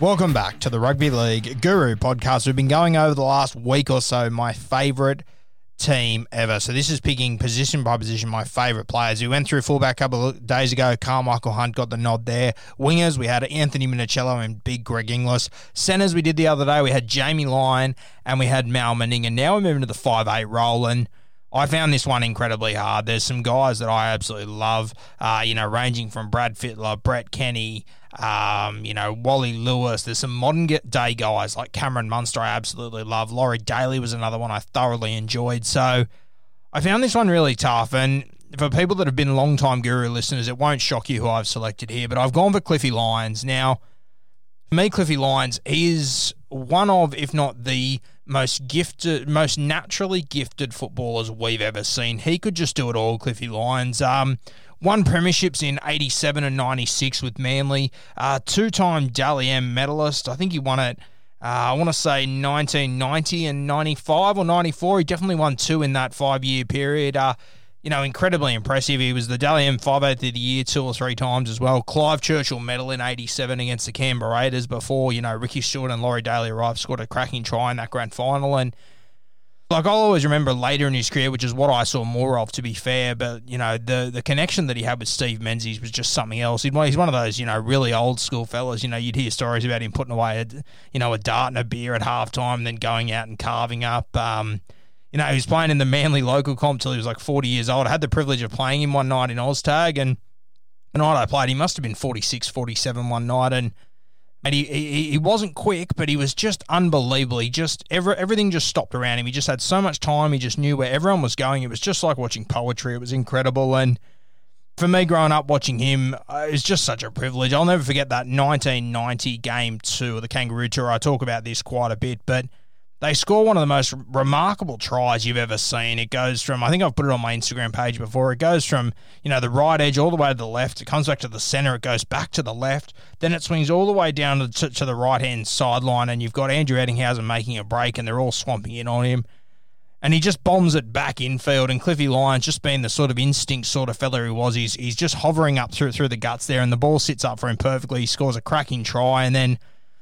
Welcome back to the Rugby League Guru podcast. We've been going over the last week or so my favourite team ever. So this is picking position by position my favourite players. We went through fullback a couple of days ago. Karmichael Hunt got the nod there. Wingers, we had Anthony Minichiello and big Greg Inglis. Centres, we did the other day. We had Jamie Lyon and we had Mal Meninga. Now we're moving to the 5'8 role and I found this one incredibly hard. There's some guys that I absolutely love, uh, you know, ranging from Brad Fittler, Brett Kenny, um, you know, Wally Lewis. There's some modern day guys like Cameron Munster I absolutely love. Laurie Daley was another one I thoroughly enjoyed. So I found this one really tough. And for people that have been long-time Guru listeners, it won't shock you who I've selected here, but I've gone for Cliffy Lyons. Now, for me, Cliffy Lyons is one of, if not the most gifted, most naturally gifted footballers we've ever seen. He could just do it all, Cliffy Lyons. Um, won premierships in 87 and 96 with Manly. Uh, two-time Dally M medalist. I think he won it, uh, I want to say 1990 and 95 or 94. He definitely won two in that five-year period. Uh, you know, incredibly impressive. He was the Dally M 5 of the year two or three times as well. Clive Churchill medal in 87 against the Canberra Raiders before, you know, Ricky Stuart and Laurie Daley arrived, scored a cracking try in that grand final. And, like, I'll always remember later in his career, which is what I saw more of, to be fair, but, you know, the the connection that he had with Steve Menzies was just something else. He's one of those, you know, really old school fellas. You know, you'd hear stories about him putting away, a, you know, a dart and a beer at halftime then going out and carving up, um, you know, he was playing in the Manly local comp till he was like 40 years old. I had the privilege of playing him one night in Oztag, and the night I played, he must have been 46, 47 one night, and and he, he he wasn't quick, but he was just unbelievable. He just every, everything just stopped around him. He just had so much time. He just knew where everyone was going. It was just like watching poetry. It was incredible, and for me, growing up watching him, uh, it's just such a privilege. I'll never forget that 1990 game two of the Kangaroo Tour. I talk about this quite a bit, but they score one of the most remarkable tries you've ever seen. It goes from, I think I've put it on my Instagram page before, it goes from, you know, the right edge all the way to the left. It comes back to the center. It goes back to the left. Then it swings all the way down to, to the right hand sideline. And you've got Andrew Ettingshausen making a break and they're all swamping in on him. And he just bombs it back infield. And Cliffy Lyons, just being the sort of instinct sort of fella he was, he's, he's just hovering up through through the guts there. And the ball sits up for him perfectly. He scores a cracking try. And then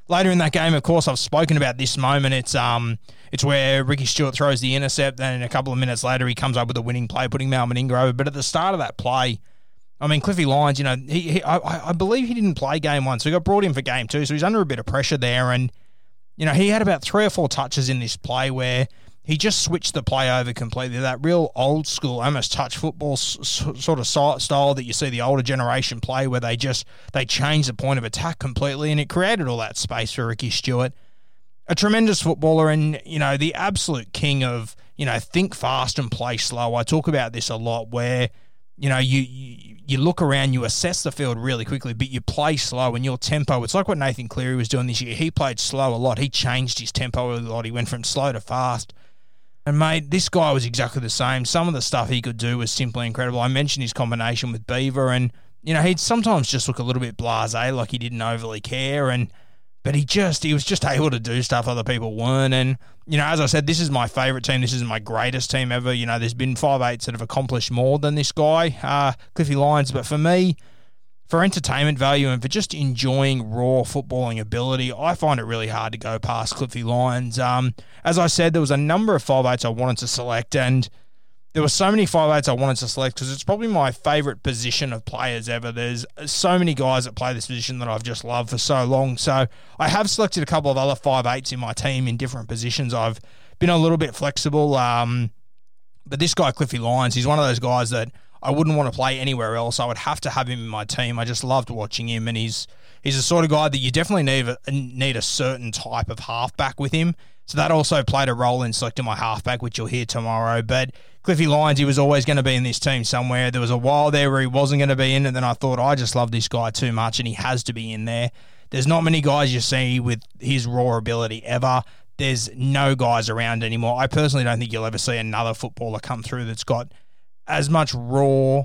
later in that game, of course, I've spoken about this moment. It's um, it's where Ricky Stuart throws the intercept, then a couple of minutes later, he comes up with a winning play, putting Mal Meninga over. But at the start of that play, I mean, Cliffy Lyons, you know, he, he I, I believe he didn't play game one, so he got brought in for game two, so he's under a bit of pressure there. And you know, he had about three or four touches in this play where he just switched the play over completely. That real old school, almost touch football sort of style that you see the older generation play, where they just they change the point of attack completely, and it created all that space for Ricky Stuart. A tremendous footballer, and you know the absolute king of you know think fast and play slow. I talk about this a lot, where you know you, you you look around, you assess the field really quickly, but you play slow and your tempo. It's like what Nathan Cleary was doing this year. He played slow a lot. He changed his tempo a lot. He went from slow to fast. And mate, this guy was exactly the same. Some of the stuff he could do was simply incredible. I mentioned his combination with Beaver, and you know he'd sometimes just look a little bit blasé, like he didn't overly care, and but he just he was just able to do stuff other people weren't. And you know, as I said, this is my favourite team. This is my greatest team ever. You know, there's been five eights that have accomplished more than this guy, uh, Cliffy Lyons. But for me, for entertainment value and for just enjoying raw footballing ability, I find it really hard to go past Cliffy Lyons. Um, as I said, there was a number of five eights I wanted to select, and there were so many five eights I wanted to select because it's probably my favourite position of players ever. There's so many guys that play this position that I've just loved for so long. So I have selected a couple of other five eights in my team in different positions. I've been a little bit flexible. Um, but this guy, Cliffy Lyons, he's one of those guys that I wouldn't want to play anywhere else. I would have to have him in my team. I just loved watching him, and he's he's the sort of guy that you definitely need a, need a certain type of halfback with him. So that also played a role in selecting my halfback, which you'll hear tomorrow. But Cliffy Lyons, he was always going to be in this team somewhere. There was a while there where he wasn't going to be in, and then I thought I just love this guy too much, and he has to be in there. There's not many guys you see with his raw ability ever. There's no guys around anymore. I personally don't think you'll ever see another footballer come through that's got as much raw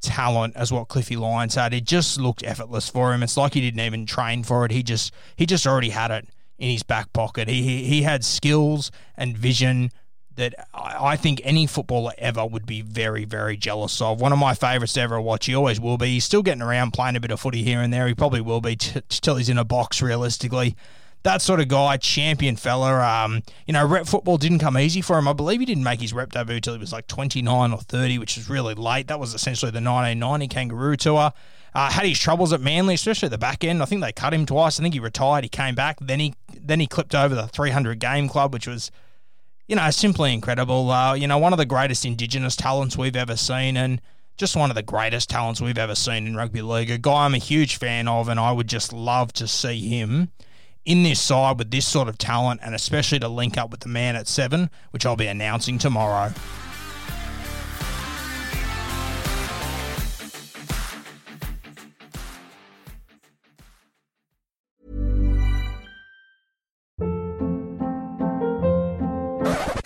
talent as what Cliffy Lyons had. It just looked effortless for him. It's like he didn't even train for it. He just he just already had it in his back pocket. He he, he had skills and vision that I, think any footballer ever would be very, very jealous of. One of my favourites to ever watch. He always will be. He's still getting around playing a bit of footy here and there. He probably will be t- till he's in a box, realistically that sort of guy, champion fella. Um, you know, rep football didn't come easy for him. I believe he didn't make his rep debut till he was like 29 or 30, which was really late. That was essentially the 1990 Kangaroo Tour. Uh, had his troubles at Manly, especially at the back end. I think they cut him twice. I think he retired. He came back. Then he then he clipped over the 300 game club, which was, you know, simply incredible. Uh, you know, one of the greatest Indigenous talents we've ever seen, and just one of the greatest talents we've ever seen in rugby league. A guy I'm a huge fan of, and I would just love to see him in this side with this sort of talent, and especially to link up with the man at seven, which I'll be announcing tomorrow.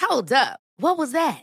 Hold up. What was that?